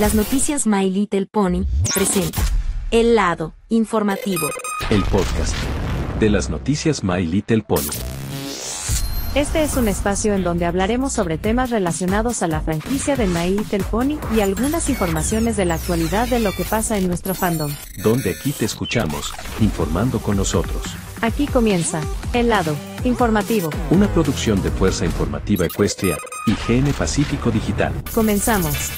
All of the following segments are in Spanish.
Las noticias My Little Pony presenta El lado informativo. El podcast de las noticias My Little Pony. Este es un espacio en donde hablaremos sobre temas relacionados a la franquicia de My Little Pony y algunas informaciones de la actualidad de lo que pasa en nuestro fandom. Donde aquí te escuchamos, informando con nosotros. Aquí comienza El lado informativo. Una producción de Fuerza Informativa Ecuestria y GN Pacífico Digital. Comenzamos.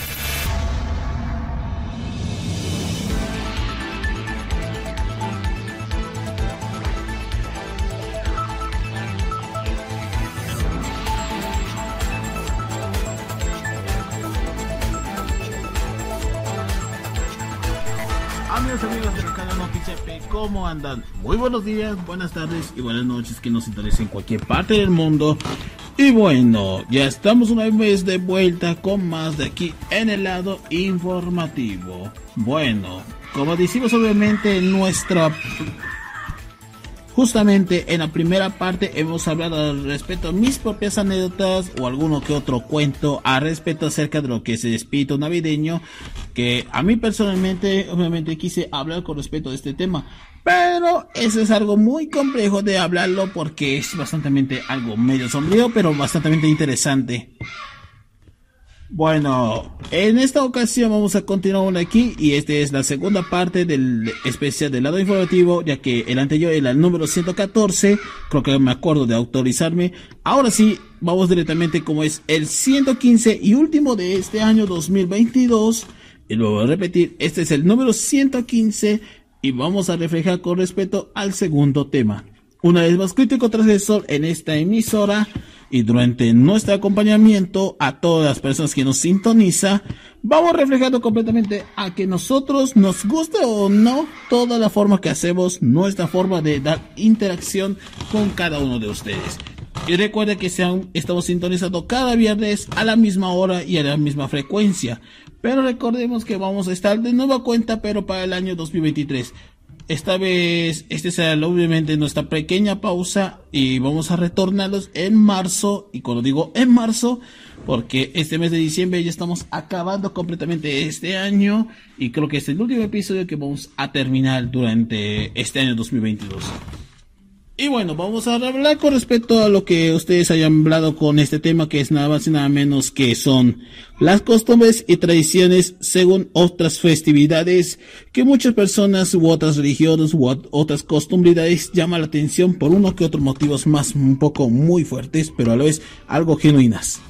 Muy buenos días, buenas tardes y buenas noches que nos interesen en cualquier parte del mundo. Y bueno, ya estamos una vez de vuelta con más de aquí en el lado informativo. Bueno, como decimos obviamente en nuestra Justamente en la primera parte hemos hablado al respecto a mis propias anécdotas o alguno que otro cuento al respecto acerca de lo que es el espíritu navideño, que a mí personalmente obviamente quise hablar con respecto a este tema, pero eso es algo muy complejo de hablarlo porque es bastante algo medio sombrío, pero bastante interesante. Bueno, en esta ocasión vamos a continuar aquí y esta es la segunda parte del especial del lado informativo, ya que el anterior era el número 114, creo que me acuerdo de autorizarme. Ahora sí, vamos directamente como es el 115 y último de este año 2022. Y lo voy a repetir, este es el número 115 y vamos a reflejar con respecto al segundo tema. Una vez más crítico transgresor en esta emisora y durante nuestro acompañamiento a todas las personas que nos sintoniza, vamos reflejando completamente a que nosotros nos guste o no toda la forma que hacemos, nuestra forma de dar interacción con cada uno de ustedes. Y recuerden que estamos sintonizando cada viernes a la misma hora y a la misma frecuencia. Pero recordemos que vamos a estar de nueva cuenta, pero para el año 2023. Esta vez, este será obviamente nuestra pequeña pausa y vamos a retornarlos en marzo. Y cuando digo en marzo, porque este mes de diciembre ya estamos acabando completamente este año y creo que es el último episodio que vamos a terminar durante este año 2022. Y bueno, vamos a hablar con respecto a lo que ustedes hayan hablado con este tema que es nada más y nada menos que son las costumbres y tradiciones según otras festividades que muchas personas u otras religiones u otras costumbridades llaman la atención por uno que otros motivos más un poco muy fuertes, pero a la vez algo genuinas.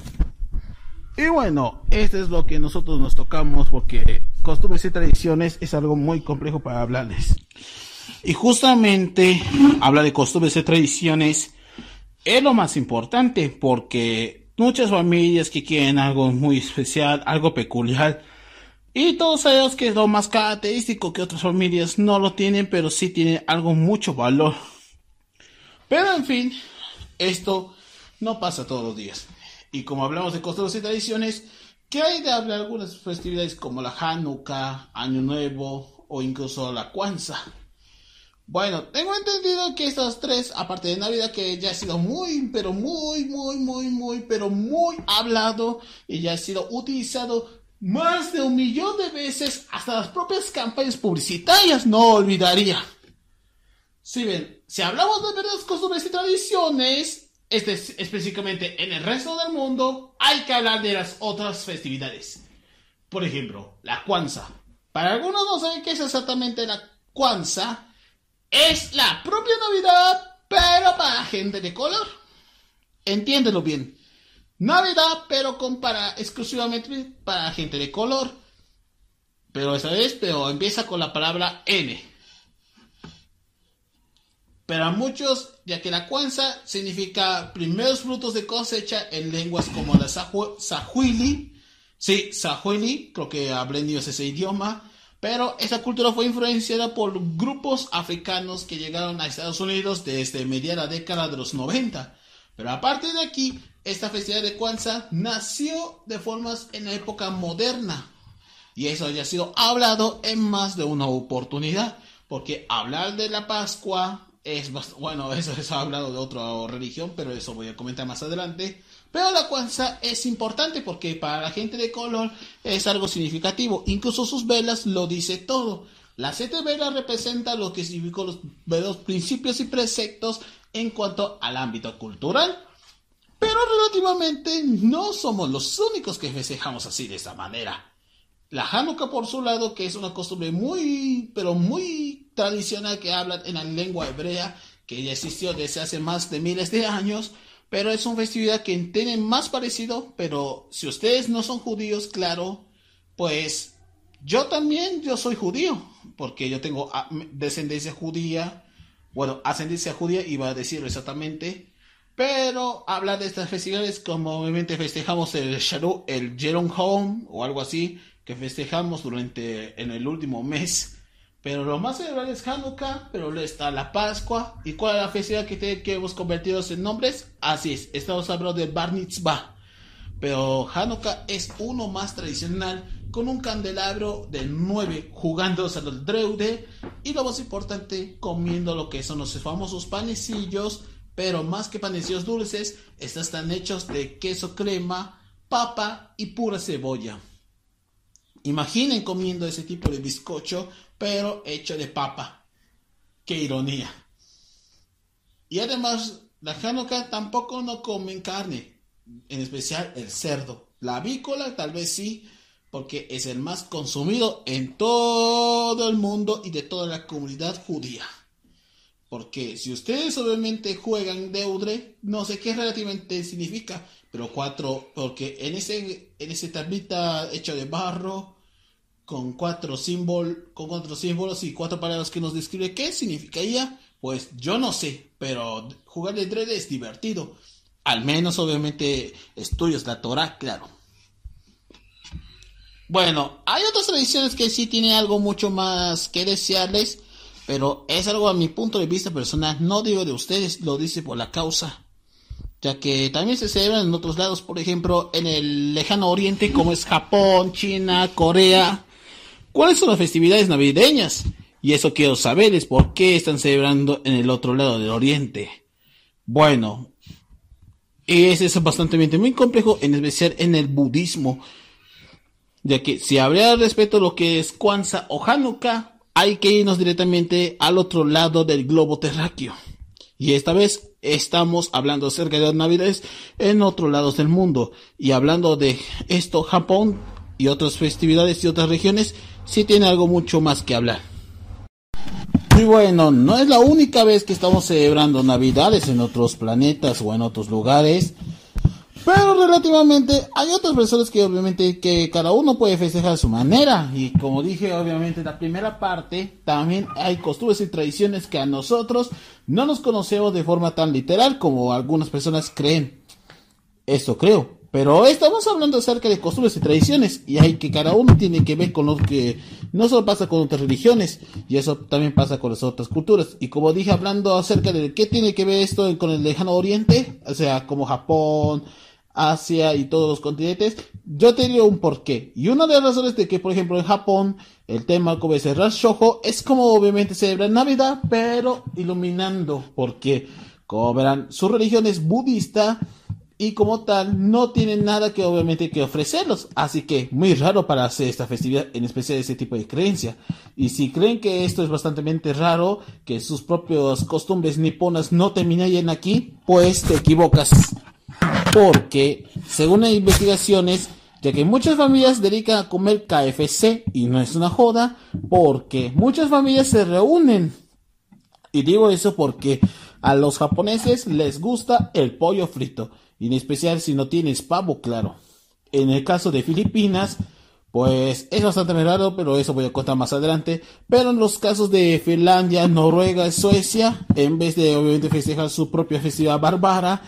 Y bueno, esto es lo que nosotros nos tocamos porque costumbres y tradiciones es algo muy complejo para hablarles. Y justamente habla de costumbres y tradiciones es lo más importante porque muchas familias que quieren algo muy especial, algo peculiar, y todos sabemos que es lo más característico que otras familias no lo tienen, pero sí tienen algo mucho valor. Pero en fin, esto no pasa todos los días. Y como hablamos de costumbres y tradiciones, ¿qué hay de hablar algunas festividades como la Hanukkah, Año Nuevo o incluso la Kwanzaa? Bueno, tengo entendido que estas tres, aparte de Navidad, que ya ha sido muy, pero muy, muy, muy, muy, pero muy hablado y ya ha sido utilizado más de un millón de veces hasta las propias campañas publicitarias, no olvidaría. Si ven, si hablamos de verdaderas costumbres y tradiciones, este específicamente en el resto del mundo, hay que hablar de las otras festividades. Por ejemplo, la Kwanzaa. Para algunos no saben qué es exactamente la Kwanzaa, es la propia Navidad, pero para gente de color. Entiéndelo bien. Navidad, pero con para exclusivamente para gente de color. Pero esa vez, pero empieza con la palabra N. Pero a muchos, ya que la cuenza significa primeros frutos de cosecha en lenguas como la Sahuili. Sí, Sahuili, creo que aprendió ese idioma pero esa cultura fue influenciada por grupos africanos que llegaron a Estados Unidos desde mediada década de los 90. Pero aparte de aquí, esta festividad de Kwanzaa nació de formas en la época moderna. Y eso ya ha sido hablado en más de una oportunidad. Porque hablar de la Pascua es bueno, eso ha hablado de otra religión, pero eso voy a comentar más adelante. Pero la Kwanzaa es importante porque para la gente de color es algo significativo. Incluso sus velas lo dice todo. Las siete velas representan lo que significó los, los principios y preceptos en cuanto al ámbito cultural. Pero relativamente no somos los únicos que festejamos así de esta manera. La Hanukkah por su lado, que es una costumbre muy, pero muy tradicional que hablan en la lengua hebrea, que ya existió desde hace más de miles de años, pero es una festividad que tiene más parecido, pero si ustedes no son judíos, claro, pues yo también, yo soy judío, porque yo tengo ah, descendencia judía, bueno, ascendencia judía, iba a decirlo exactamente, pero habla de estas festividades como obviamente festejamos el Sharu, el Jerome Home o algo así, que festejamos durante en el último mes. Pero lo más celebrado es Hanukkah, pero luego está la Pascua. ¿Y cuál es la festividad que, que hemos convertido en nombres? Así es, estamos hablando de Bar Mitzvah. Pero Hanukkah es uno más tradicional, con un candelabro de nueve jugándose al dreude. Y lo más importante, comiendo lo que son los famosos panecillos pero más que panecillos dulces, estas están hechos de queso crema, papa y pura cebolla. Imaginen comiendo ese tipo de bizcocho, pero hecho de papa. ¡Qué ironía! Y además, la Hanukkah tampoco no comen carne, en especial el cerdo. La avícola tal vez sí, porque es el más consumido en todo el mundo y de toda la comunidad judía. Porque si ustedes obviamente juegan Deudre, no sé qué relativamente significa, pero cuatro, porque en ese, en ese tablita hecho de barro, con cuatro símbolos, con cuatro símbolos y cuatro palabras que nos describe qué significaría, pues yo no sé, pero jugar de Dread es divertido. Al menos obviamente estudios la Torah, claro. Bueno, hay otras tradiciones que sí tienen algo mucho más que desearles pero es algo a mi punto de vista personal, no digo de ustedes, lo dice por la causa. Ya que también se celebran en otros lados, por ejemplo, en el lejano oriente, como es Japón, China, Corea. ¿Cuáles son las festividades navideñas? Y eso quiero saber es por qué están celebrando en el otro lado del oriente. Bueno, ese es bastante muy complejo, en especial en el budismo. Ya que si habría respecto a lo que es Kwanzaa o Hanukkah, hay que irnos directamente al otro lado del globo terráqueo. Y esta vez estamos hablando acerca de las navidades en otros lados del mundo. Y hablando de esto, Japón y otras festividades y otras regiones, sí tiene algo mucho más que hablar. Y bueno, no es la única vez que estamos celebrando navidades en otros planetas o en otros lugares. Pero relativamente hay otras personas que obviamente que cada uno puede festejar a su manera. Y como dije, obviamente en la primera parte también hay costumbres y tradiciones que a nosotros no nos conocemos de forma tan literal como algunas personas creen. Esto creo. Pero estamos hablando acerca de costumbres y tradiciones y hay que cada uno tiene que ver con lo que no solo pasa con otras religiones y eso también pasa con las otras culturas. Y como dije hablando acerca de qué tiene que ver esto con el lejano oriente, o sea, como Japón, Asia y todos los continentes, yo te digo un porqué. Y una de las razones de que, por ejemplo, en Japón, el tema como es el Rashojo, es como obviamente celebran Navidad, pero iluminando, porque, como verán, su religión es budista y como tal no tienen nada que obviamente que ofrecerlos. Así que muy raro para hacer esta festividad, en especial ese tipo de creencia. Y si creen que esto es bastante raro, que sus propias costumbres niponas no terminan aquí, pues te equivocas porque, según las investigaciones, ya que muchas familias dedican a comer KFC y no es una joda, porque muchas familias se reúnen. Y digo eso porque a los japoneses les gusta el pollo frito, y en especial si no tienes pavo, claro. En el caso de Filipinas, pues es bastante raro, pero eso voy a contar más adelante. Pero en los casos de Finlandia, Noruega, Suecia, en vez de obviamente festejar su propia festividad bárbara,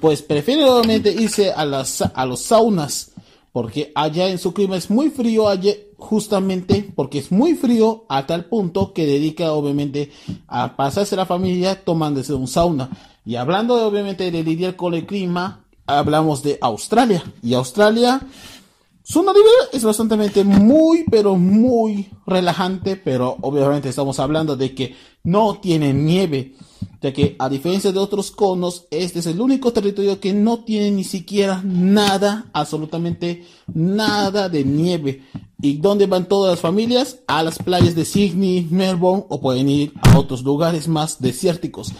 pues prefiere obviamente irse a, las, a los saunas, porque allá en su clima es muy frío, allá, justamente porque es muy frío a tal punto que dedica obviamente a pasarse la familia tomándose un sauna. Y hablando obviamente de lidiar con el clima, hablamos de Australia. Y Australia, su Navidad es bastante muy, pero muy relajante, pero obviamente estamos hablando de que no tiene nieve. ya que a diferencia de otros conos, este es el único territorio que no tiene ni siquiera nada, absolutamente nada de nieve. ¿Y dónde van todas las familias? A las playas de Sydney, Melbourne o pueden ir a otros lugares más desérticos.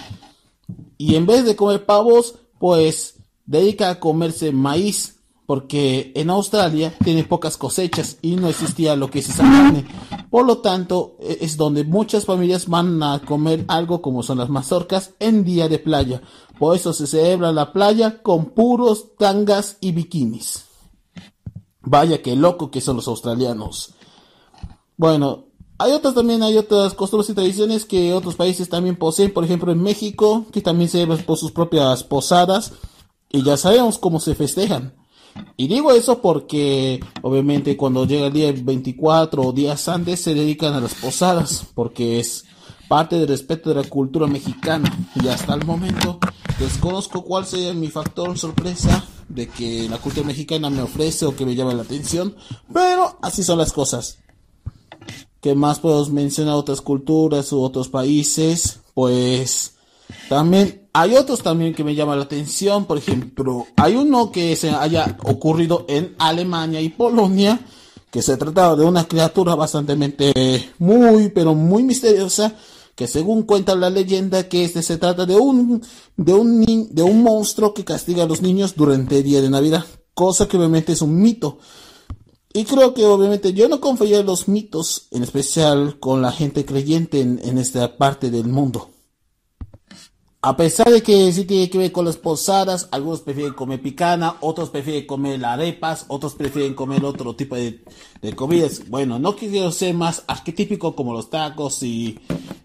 Y en vez de comer pavos, pues dedica a comerse maíz, porque en Australia tiene pocas cosechas y no existía lo que es esa carne. Por lo tanto, e-, es donde muchas familias van a comer algo como son las mazorcas en día de playa. Por eso se celebra la playa con puros tangas y bikinis. Vaya que loco que son los australianos. Bueno, hay otras también, hay otras costumbres y tradiciones que otros países también poseen. Por ejemplo, en México, que también se celebran por sus propias posadas. Y ya sabemos cómo se festejan. Y digo eso porque obviamente cuando llega el día 24 o días antes se dedican a las posadas porque es parte del respeto de la cultura mexicana y hasta el momento desconozco cuál sería mi factor sorpresa de que la cultura mexicana me ofrece o que me llama la atención, pero así son las cosas. ¿Qué más puedo mencionar otras culturas u otros países? Pues también hay otros también que me llaman la atención, por ejemplo, hay uno que se haya ocurrido en Alemania y Polonia, que se trataba de una criatura bastante muy, pero muy misteriosa, que según cuenta la leyenda que este se trata de un, de un, de un monstruo que castiga a los niños durante el día de Navidad, cosa que obviamente es un mito. Y creo que obviamente yo no confío en los mitos, en especial con la gente creyente en, en esta parte del mundo. A pesar de que sí tiene que ver con las posadas, algunos prefieren comer picana, otros prefieren comer arepas, otros prefieren comer otro tipo de, comidas. Bueno, no quiero ser más arquetípico como los tacos y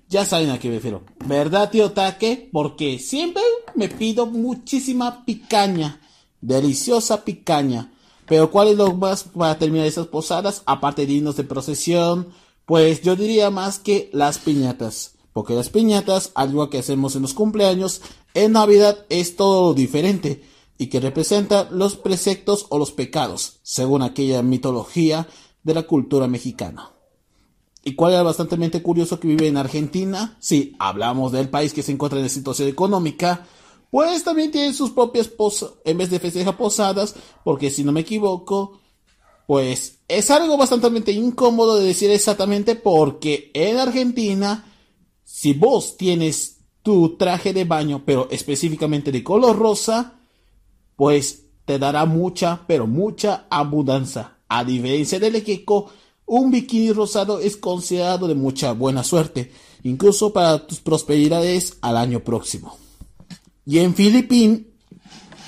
ya saben a qué me refiero. ¿Verdad, tío Taque? Porque siempre me pido muchísima picaña, deliciosa picaña. Pero ¿cuál es lo más para terminar esas posadas? Aparte de irnos de procesión, pues yo diría más que las piñatas. Porque las piñatas, algo que hacemos en los cumpleaños, en Navidad es todo diferente y que representa los preceptos o los pecados, según aquella mitología de la cultura mexicana. ¿Y cuál era bastante curioso que vive en Argentina? Si hablamos del país que se encuentra en situación económica, pues también tiene sus propias posadas, en vez de festejar posadas, porque si no me equivoco, pues es algo bastante incómodo de decir exactamente porque en Argentina si vos tienes tu traje de baño, pero específicamente de color rosa, pues te dará mucha, pero mucha abundancia. A diferencia del equipo, un bikini rosado es considerado de mucha buena suerte, incluso para tus prosperidades al año próximo. Y en Filipinas,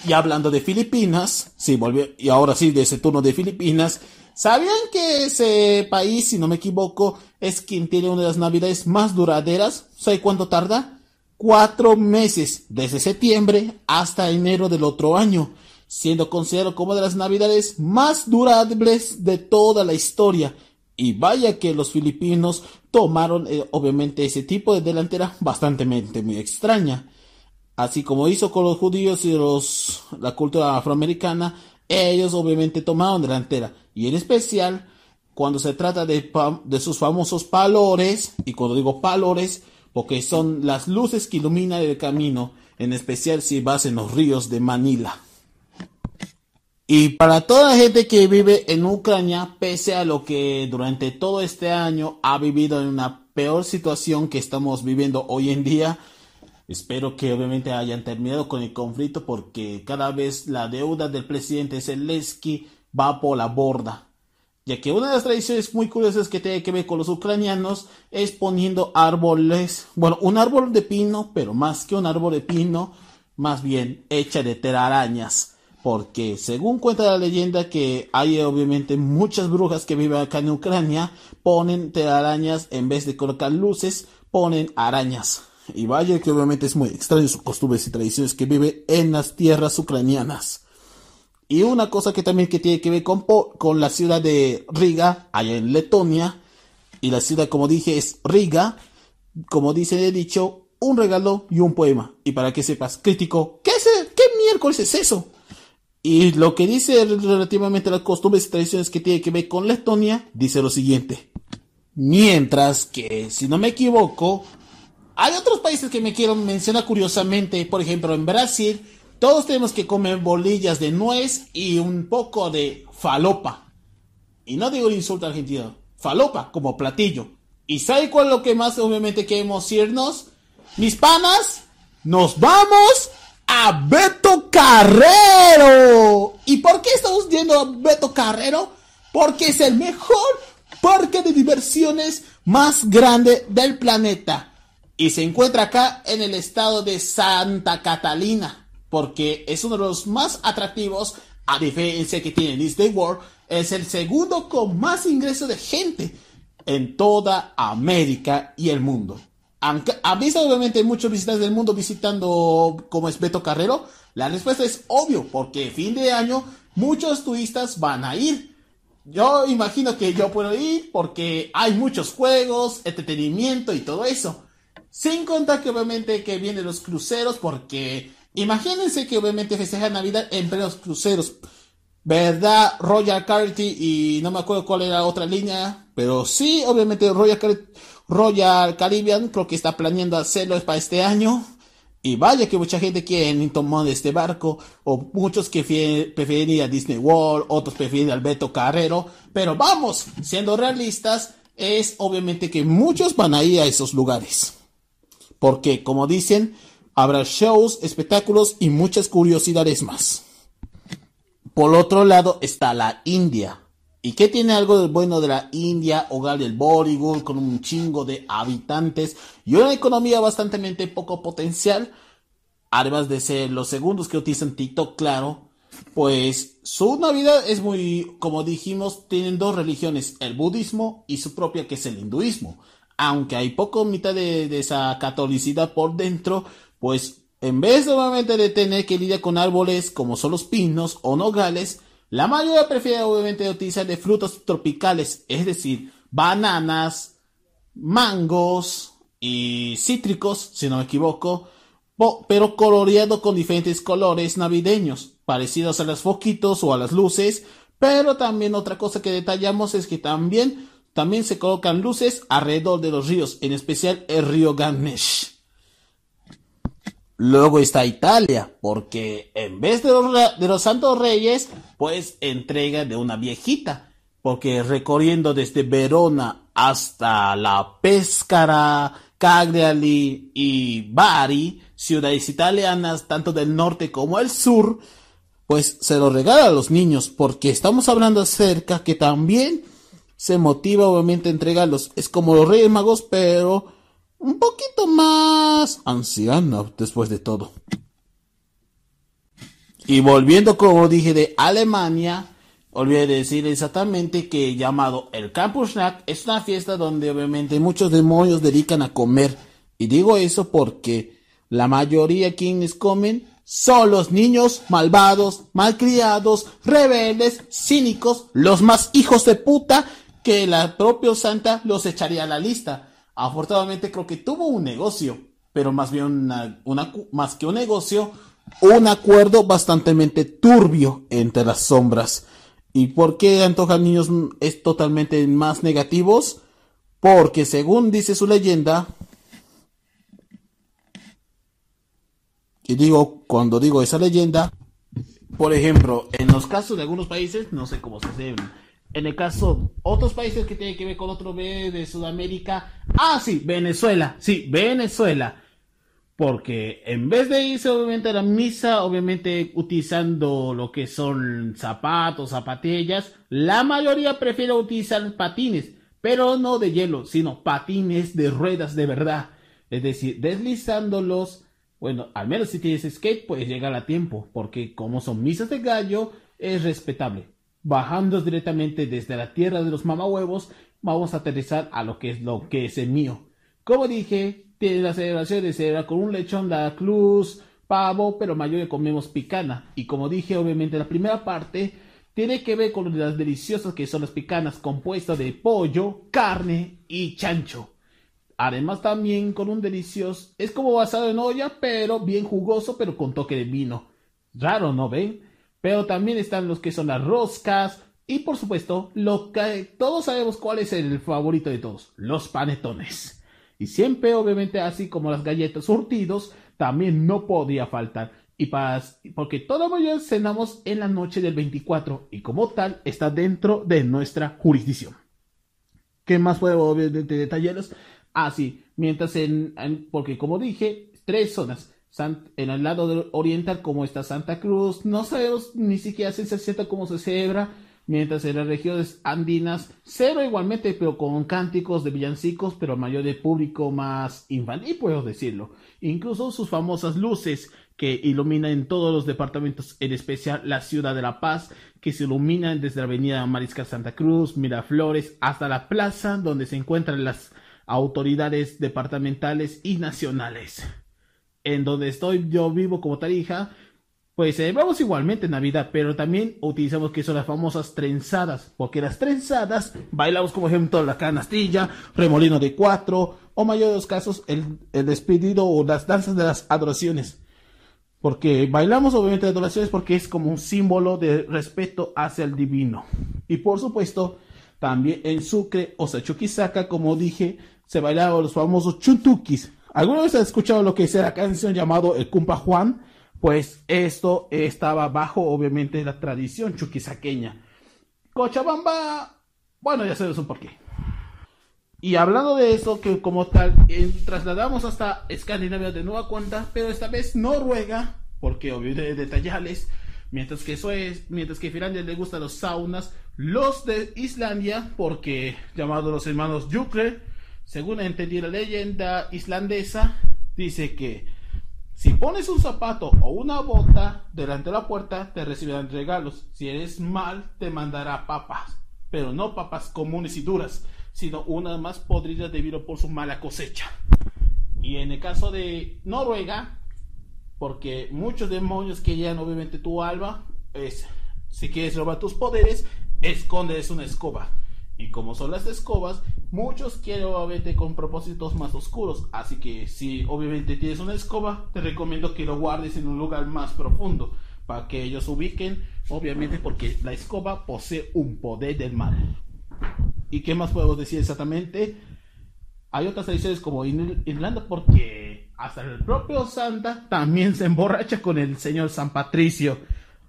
y hablando de Filipinas, sí, y ahora sí, de ese turno de Filipinas, ¿sabían que ese país, si no me equivoco, es quien tiene una de las navidades más duraderas. ¿Sabe cuánto tarda? Cuatro meses, desde septiembre hasta enero del otro año, siendo considerado como de las navidades más durables de toda la historia. Y vaya que los filipinos tomaron eh, obviamente ese tipo de delantera bastante muy extraña. Así como hizo con los judíos y los, la cultura afroamericana, ellos obviamente tomaron delantera. Y en especial cuando se trata de, de sus famosos palores, y cuando digo palores, porque son las luces que iluminan el camino, en especial si vas en los ríos de Manila. Y para toda la gente que vive en Ucrania, pese a lo que durante todo este año ha vivido en una peor situación que estamos viviendo hoy en día, espero que obviamente hayan terminado con el conflicto porque cada vez la deuda del presidente Zelensky va por la borda ya que una de las tradiciones muy curiosas que tiene que ver con los ucranianos es poniendo árboles, bueno, un árbol de pino, pero más que un árbol de pino, más bien hecha de telarañas, porque según cuenta la leyenda que hay obviamente muchas brujas que viven acá en Ucrania, ponen telarañas en vez de colocar luces, ponen arañas. Y vaya que obviamente es muy extraño sus costumbres y tradiciones que vive en las tierras ucranianas. Y una cosa que también que tiene que ver con, con la ciudad de Riga, allá en Letonia, y la ciudad, como dije, es Riga, como dice el dicho, un regalo y un poema. Y para que sepas, crítico, ¿qué, es, ¿qué miércoles es eso? Y lo que dice relativamente a las costumbres y tradiciones que tiene que ver con Letonia, dice lo siguiente. Mientras que, si no me equivoco, hay otros países que me quiero mencionar curiosamente. Por ejemplo, en Brasil, todos tenemos que comer bolillas de nuez y un poco de falopa. Y no digo el insulto argentino, falopa como platillo. ¿Y sabe cuál es lo que más obviamente queremos irnos? Mis panas, nos vamos a Beto Carrero. ¿Y por qué estamos yendo a Beto Carrero? Porque es el mejor parque de diversiones más grande del planeta. Y se encuentra acá en el estado de Santa Catalina. Porque es uno de los más atractivos, a diferencia que tiene Disney World, es el segundo con más ingreso de gente en toda América y el mundo. Aunque ha visto obviamente muchos visitantes del mundo visitando como es Beto Carrero, la respuesta es obvio, porque fin de año muchos turistas van a ir. Yo imagino que yo puedo ir porque hay muchos juegos, entretenimiento y todo eso. Sin contar que obviamente que vienen los cruceros porque imagínense que obviamente festejan Navidad en plenos cruceros. ¿Verdad? Royal Carity y no me acuerdo cuál era otra línea, pero sí, obviamente Royal, Royal Caribbean creo que está planeando hacerlo para este año. Y vaya que mucha gente quiere tomar este barco, o muchos que prefieren ir a Disney World, otros prefieren al Beto Carrero, pero vamos, siendo realistas, es obviamente que muchos van a ir a esos lugares. Porque, como dicen, habrá shows, espectáculos y muchas curiosidades más. Por otro lado está la India. ¿Y qué tiene algo de bueno de la India, hogar del Bollywood, con un chingo de habitantes y una economía bastante poco potencial? Además de ser los segundos que utilizan TikTok, claro, pues su Navidad es muy, como dijimos, tienen dos religiones, el budismo y su propia que es el hinduismo. Aunque hay poco mitad de, esa catolicidad por dentro, pues en vez de de tener que lidiar con árboles como son los pinos o nogales, la mayoría prefiere obviamente utilizar de frutos tropicales, es decir, bananas, mangos y cítricos, si no me equivoco, pero coloreado con diferentes colores navideños, parecidos a los foquitos o a las luces, pero también otra cosa que detallamos es que también, también se colocan luces alrededor de los ríos, en especial el río Ganesh. Luego está Italia, porque en vez de los, Santos Reyes, pues entrega de una viejita, porque recorriendo desde Verona hasta la Pescara, Cagliari y Bari, ciudades italianas, tanto del norte como el sur, pues se lo regala a los niños, porque estamos hablando acerca que también se motiva obviamente a entregarlos. Es como los Reyes Magos, pero un poquito más anciana después de todo. Y volviendo, como dije, de Alemania, olvidé decir exactamente que llamado el Campus Snack es una fiesta donde obviamente muchos demonios dedican a comer. Y digo eso porque la mayoría quienes comen son los niños malvados, malcriados, rebeldes, cínicos, los más hijos de puta que la propia Santa los echaría a la lista. Afortunadamente creo que tuvo un negocio, pero más bien una, más que un negocio, un acuerdo bastante turbio entre las sombras. ¿Y por qué antojan niños es totalmente más negativos? Porque según dice su leyenda, y digo, cuando digo esa leyenda, por ejemplo, en los casos de algunos países, no sé cómo se deben en el caso, otros países que tienen que ver con otro B de Sudamérica. Ah, sí, Venezuela. Sí, Venezuela. Porque en vez de irse obviamente a la misa, obviamente utilizando lo que son zapatos, zapatillas, la mayoría prefiere utilizar patines, pero no de hielo, sino patines de ruedas de verdad. Es decir, deslizándolos, bueno, al menos si tienes skate, puedes llegar a tiempo, porque como son misas de gallo, es respetable bajando directamente desde la tierra de los mamahuevos, vamos a aterrizar a lo que es lo que es el mío. Como dije, tiene la celebración de celebrar con un lechón, la cruz, pavo, pero mayor comemos picana. Y como dije, obviamente la primera parte tiene que ver con las deliciosas que son las picanas compuestas de pollo, carne y chancho. Además también con un delicioso, es como basado en olla, pero bien jugoso, pero con toque de vino. Raro, ¿no ven? Pero también están los que son las roscas. Y por supuesto, lo que todos sabemos cuál es el favorito de todos, los panetones. Y siempre, obviamente, así como las galletas surtidos, también no podía faltar. Y para, porque toda mañana cenamos en la noche del 24 y como tal está dentro de nuestra jurisdicción. ¿Qué más puedo obviamente detallarles? Ah, sí, mientras en, porque como dije, tres zonas. En el lado oriental como está Santa Cruz, no sabemos ni siquiera si se cierto cómo se celebra, mientras en las regiones andinas, cero igualmente, pero con cánticos de villancicos, pero mayor de público más infantil, puedo decirlo. Incluso sus famosas luces que iluminan en todos los departamentos, en especial la ciudad de La Paz, que se iluminan desde la avenida Mariscal Santa Cruz, Miraflores, hasta la plaza donde se encuentran las autoridades departamentales y nacionales. En donde estoy yo vivo como Tarija, pues celebramos igualmente Navidad, pero también utilizamos que son las famosas trenzadas, porque las trenzadas bailamos como ejemplo la canastilla, remolino de cuatro, o mayor de los casos el, el despedido o las danzas de las adoraciones. Porque bailamos obviamente las adoraciones porque es como un símbolo de respeto hacia el divino. Y por supuesto, también en Sucre o Sachuquisaca, como dije, se bailaban los famosos chuntukis. ¿Alguna vez has escuchado lo que es la canción llamado El Cumpa Juan? pues esto estaba bajo obviamente la tradición chuquisaqueña. Cochabamba, bueno, ya sabes un porqué. Y hablando de eso, que como tal, eh, trasladamos hasta Escandinavia de nueva cuenta, pero esta vez Noruega, porque obvio de detallarles, mientras que eso es, mientras que Finlandia le gustan los saunas, los de Islandia, porque llamados los hermanos Jukre, según entendí la leyenda islandesa, dice que si pones un zapato o una bota delante de la puerta, te recibirán regalos. Si eres mal, te mandará papas. Pero no papas comunes y duras, sino unas más podridas debido por su mala cosecha. Y en el caso de Noruega, porque muchos demonios que llegan obviamente tu alma, es si quieres robar tus poderes, escondes una escoba. Y como son las escobas, muchos quieren obviamente con propósitos más oscuros. Así que si obviamente tienes una escoba, te recomiendo que lo guardes en un lugar más profundo. Para que ellos ubiquen, obviamente porque la escoba posee un poder del mal. ¿Y qué más puedo decir exactamente? Hay otras tradiciones como en Irlanda porque hasta el propio Santa también se emborracha con el señor San Patricio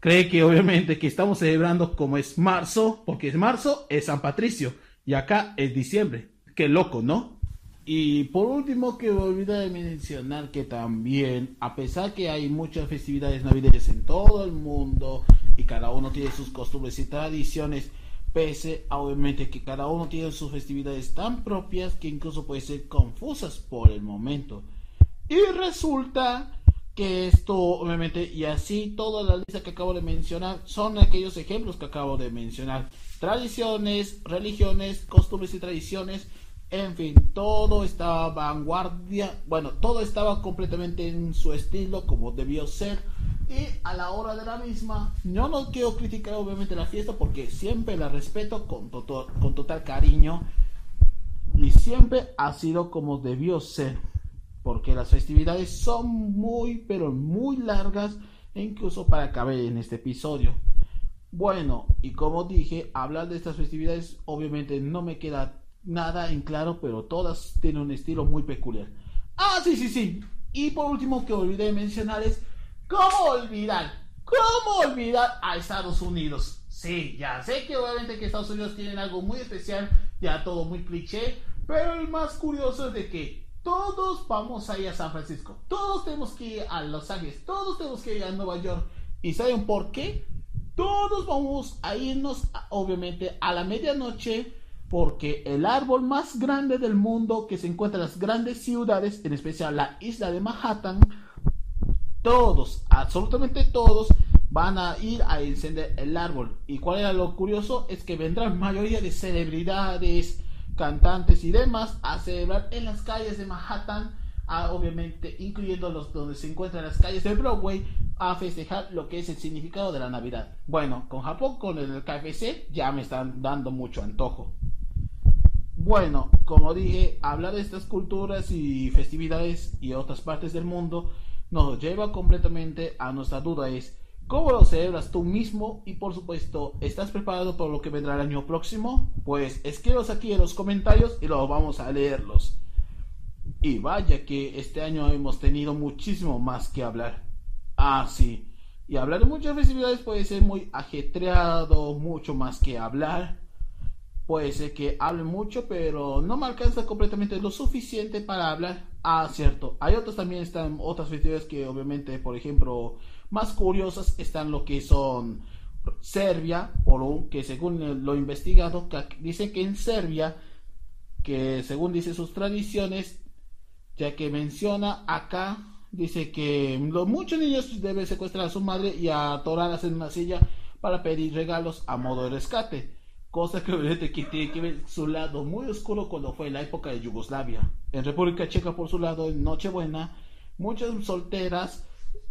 cree que obviamente que estamos celebrando como es marzo, porque es marzo, es San Patricio, y acá es diciembre. Qué loco, ¿no? Y por último, que olvidé mencionar que también, a pesar que hay muchas festividades navideñas en todo el mundo, y cada uno tiene sus costumbres y tradiciones, pese a obviamente que cada uno tiene sus festividades tan propias que incluso pueden ser confusas por el momento. Y resulta que esto obviamente y así toda la lista que acabo de mencionar son aquellos ejemplos que acabo de mencionar. Tradiciones religiones costumbres y tradiciones en fin todo estaba vanguardia bueno todo estaba completamente en su estilo como debió ser. Y a la hora de la misma yo no quiero criticar obviamente la fiesta porque siempre la respeto con, con total cariño y siempre ha sido como debió ser porque las festividades son muy, pero muy largas, e incluso para caber en este episodio. Bueno, y como dije, hablar de estas festividades obviamente no me queda nada en claro, pero todas tienen un estilo muy peculiar. Ah, sí, sí, sí. Y por último que olvidé mencionar es, ¿cómo olvidar? ¿Cómo olvidar a Estados Unidos? Sí, ya sé que obviamente que Estados Unidos tienen algo muy especial, ya todo muy cliché, pero el más curioso es de que todos vamos a ir a San Francisco, todos tenemos que ir a Los Ángeles, todos tenemos que ir a Nueva York. ¿Y saben por qué? Todos vamos a irnos, obviamente, a la medianoche porque el árbol más grande del mundo que se encuentra en las grandes ciudades, en especial la isla de Manhattan, todos, absolutamente todos, van a ir a encender el árbol. ¿Y cuál era lo curioso? Es que vendrán mayoría de celebridades, cantantes y demás a celebrar en las calles de Manhattan, obviamente incluyendo los donde se encuentran las calles de Broadway, a festejar lo que es el significado de la Navidad. Bueno, con Japón, con el KFC, ya me están dando mucho antojo. Bueno, como dije, hablar de estas culturas y festividades y otras partes del mundo nos lleva completamente a nuestra duda es ¿Cómo lo celebras tú mismo? Y por supuesto, ¿estás preparado para lo que vendrá el año próximo? Pues escríbelos aquí en los comentarios y los vamos a leerlos. Y vaya que este año hemos tenido muchísimo más que hablar. Ah, sí. Y hablar de muchas festividades puede ser muy ajetreado, mucho más que hablar. Puede ser que hable mucho, pero no me alcanza completamente lo suficiente para hablar. Ah, cierto. Hay otros también, están otras festividades que obviamente, por ejemplo, más curiosas están lo que son Serbia, por que según lo investigado, dice que en Serbia, que según dice sus tradiciones, ya que menciona acá, dice que los muchos niños deben secuestrar a su madre y atorarlas en una silla para pedir regalos a modo de rescate. Cosa que obviamente que tiene que ver su lado muy oscuro cuando fue la época de Yugoslavia. En República Checa, por su lado, en Nochebuena, muchas solteras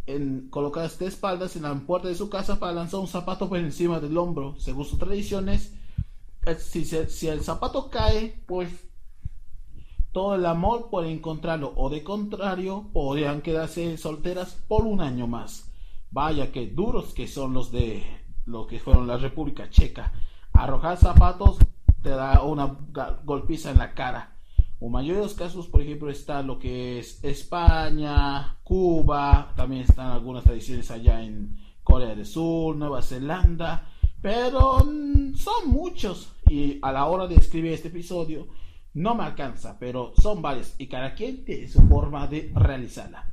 en, colocadas de espaldas en la puerta de su casa para lanzar un zapato por encima del hombro. Según sus tradiciones, eh, si, si el zapato cae, pues todo el amor puede encontrarlo o de contrario podrían quedarse solteras por un año más. Vaya que duros que son los de lo que fueron la República Checa. Arrojar zapatos te da una golpiza en la cara. O mayor de los casos, por ejemplo, está lo que es España, Cuba, también están algunas tradiciones allá en Corea del Sur, Nueva Zelanda, pero mm, son muchos y a la hora de escribir este episodio no me alcanza, pero son varios y cada quien tiene su forma de realizarla.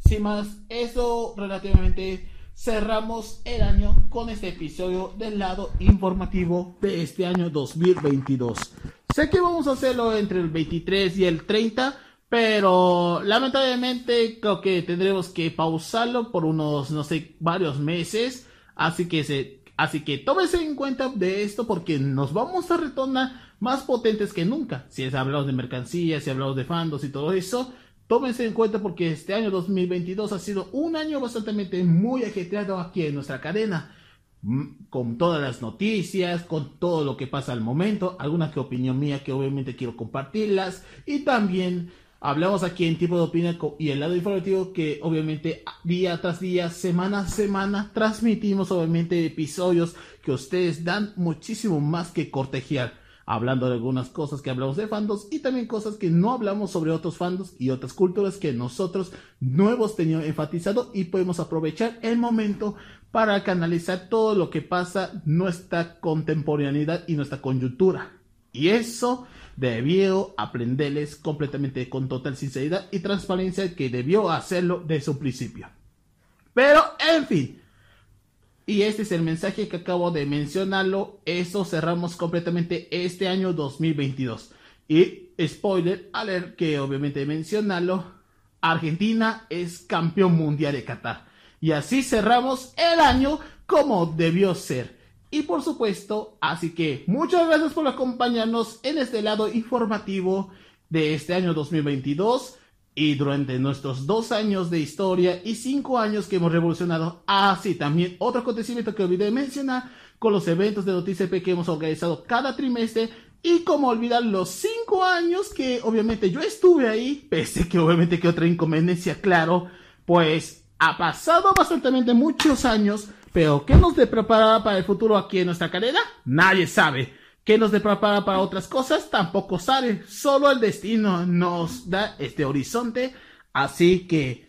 Sin más, eso relativamente cerramos el año con este episodio del lado informativo de este año 2022. Sé que vamos a hacerlo entre el 23 y el 30, pero lamentablemente creo que tendremos que pausarlo por unos, no sé, varios meses. Así que se, así que tómese en cuenta de esto porque nos vamos a retornar más potentes que nunca. Si es hablamos de mercancías, si hablamos de fandos y todo eso, tómense en cuenta porque este año 2022 ha sido un año bastante muy ajetreado aquí en nuestra cadena. Mm, con todas las noticias, con todo lo que pasa al momento, alguna que opinión mía que obviamente quiero compartirlas. Y también hablamos aquí en tipo de opinión y el lado informativo que obviamente día tras día, semana a semana transmitimos obviamente episodios que ustedes dan muchísimo más que cortejear hablando de algunas cosas que hablamos de fandos y también cosas que no hablamos sobre otros fandos y otras culturas que nosotros no hemos tenido enfatizado y podemos aprovechar el momento para canalizar todo lo que pasa nuestra contemporaneidad y nuestra coyuntura. Y eso debió aprenderles completamente con total sinceridad y transparencia que debió hacerlo desde su principio. Pero, en fin, y este es el mensaje que acabo de mencionarlo. Eso cerramos completamente este año 2022. Y spoiler, a ver que obviamente mencionarlo, Argentina es campeón mundial de Qatar. Y así cerramos el año como debió ser. Y por supuesto, así que muchas gracias por acompañarnos en este lado informativo de este año 2022. Y durante nuestros dos años de historia y cinco años que hemos revolucionado, así ah, también otro acontecimiento que olvidé mencionar con los eventos de Noticias que hemos organizado cada trimestre y como olvidar los cinco años que obviamente yo estuve ahí, pese que obviamente que otra inconveniencia, claro, pues ha pasado bastante muchos años, pero ¿qué nos prepara para el futuro aquí en nuestra carrera? Nadie sabe. ¿Qué nos prepara para otras cosas? Tampoco sabe. Solo el destino nos da este horizonte. Así que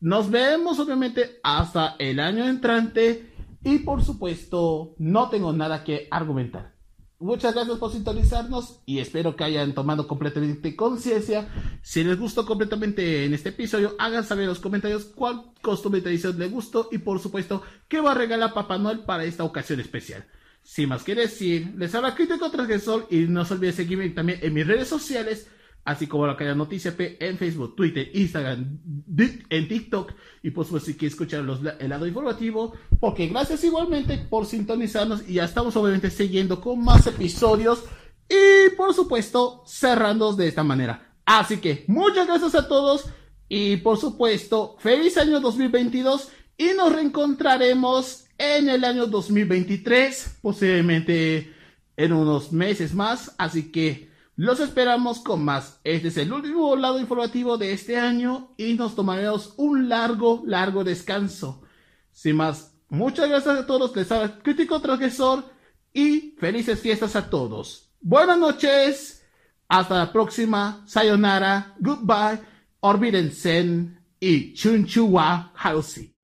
nos vemos obviamente hasta el año entrante. Y por supuesto, no tengo nada que argumentar. Muchas gracias por sintonizarnos y espero que hayan tomado completamente conciencia. Si les gustó completamente en este episodio, hagan saber en los comentarios cuál costumbre y tradición les gustó y por supuesto qué va a regalar Papá Noel para esta ocasión especial. Sin más que decir, les habla Crítico Transgresor y no se olviden seguirme también en mis redes sociales, así como la cadena Noticia P en Facebook, Twitter, Instagram, en TikTok y por supuesto si quieren escuchar los, el lado informativo, porque gracias igualmente por sintonizarnos y ya estamos obviamente siguiendo con más episodios y por supuesto cerrando de esta manera. Así que muchas gracias a todos y por supuesto feliz año 2022 y nos reencontraremos en el año 2023, posiblemente en unos meses más, así que los esperamos con más. Este es el último lado informativo de este año y nos tomaremos un largo, largo descanso. Sin más, muchas gracias a todos, les habla Crítico Transgresor y felices fiestas a todos. Buenas noches, Hasta la próxima. Sayonara. Goodbye. Olvídense y chunchua hausi.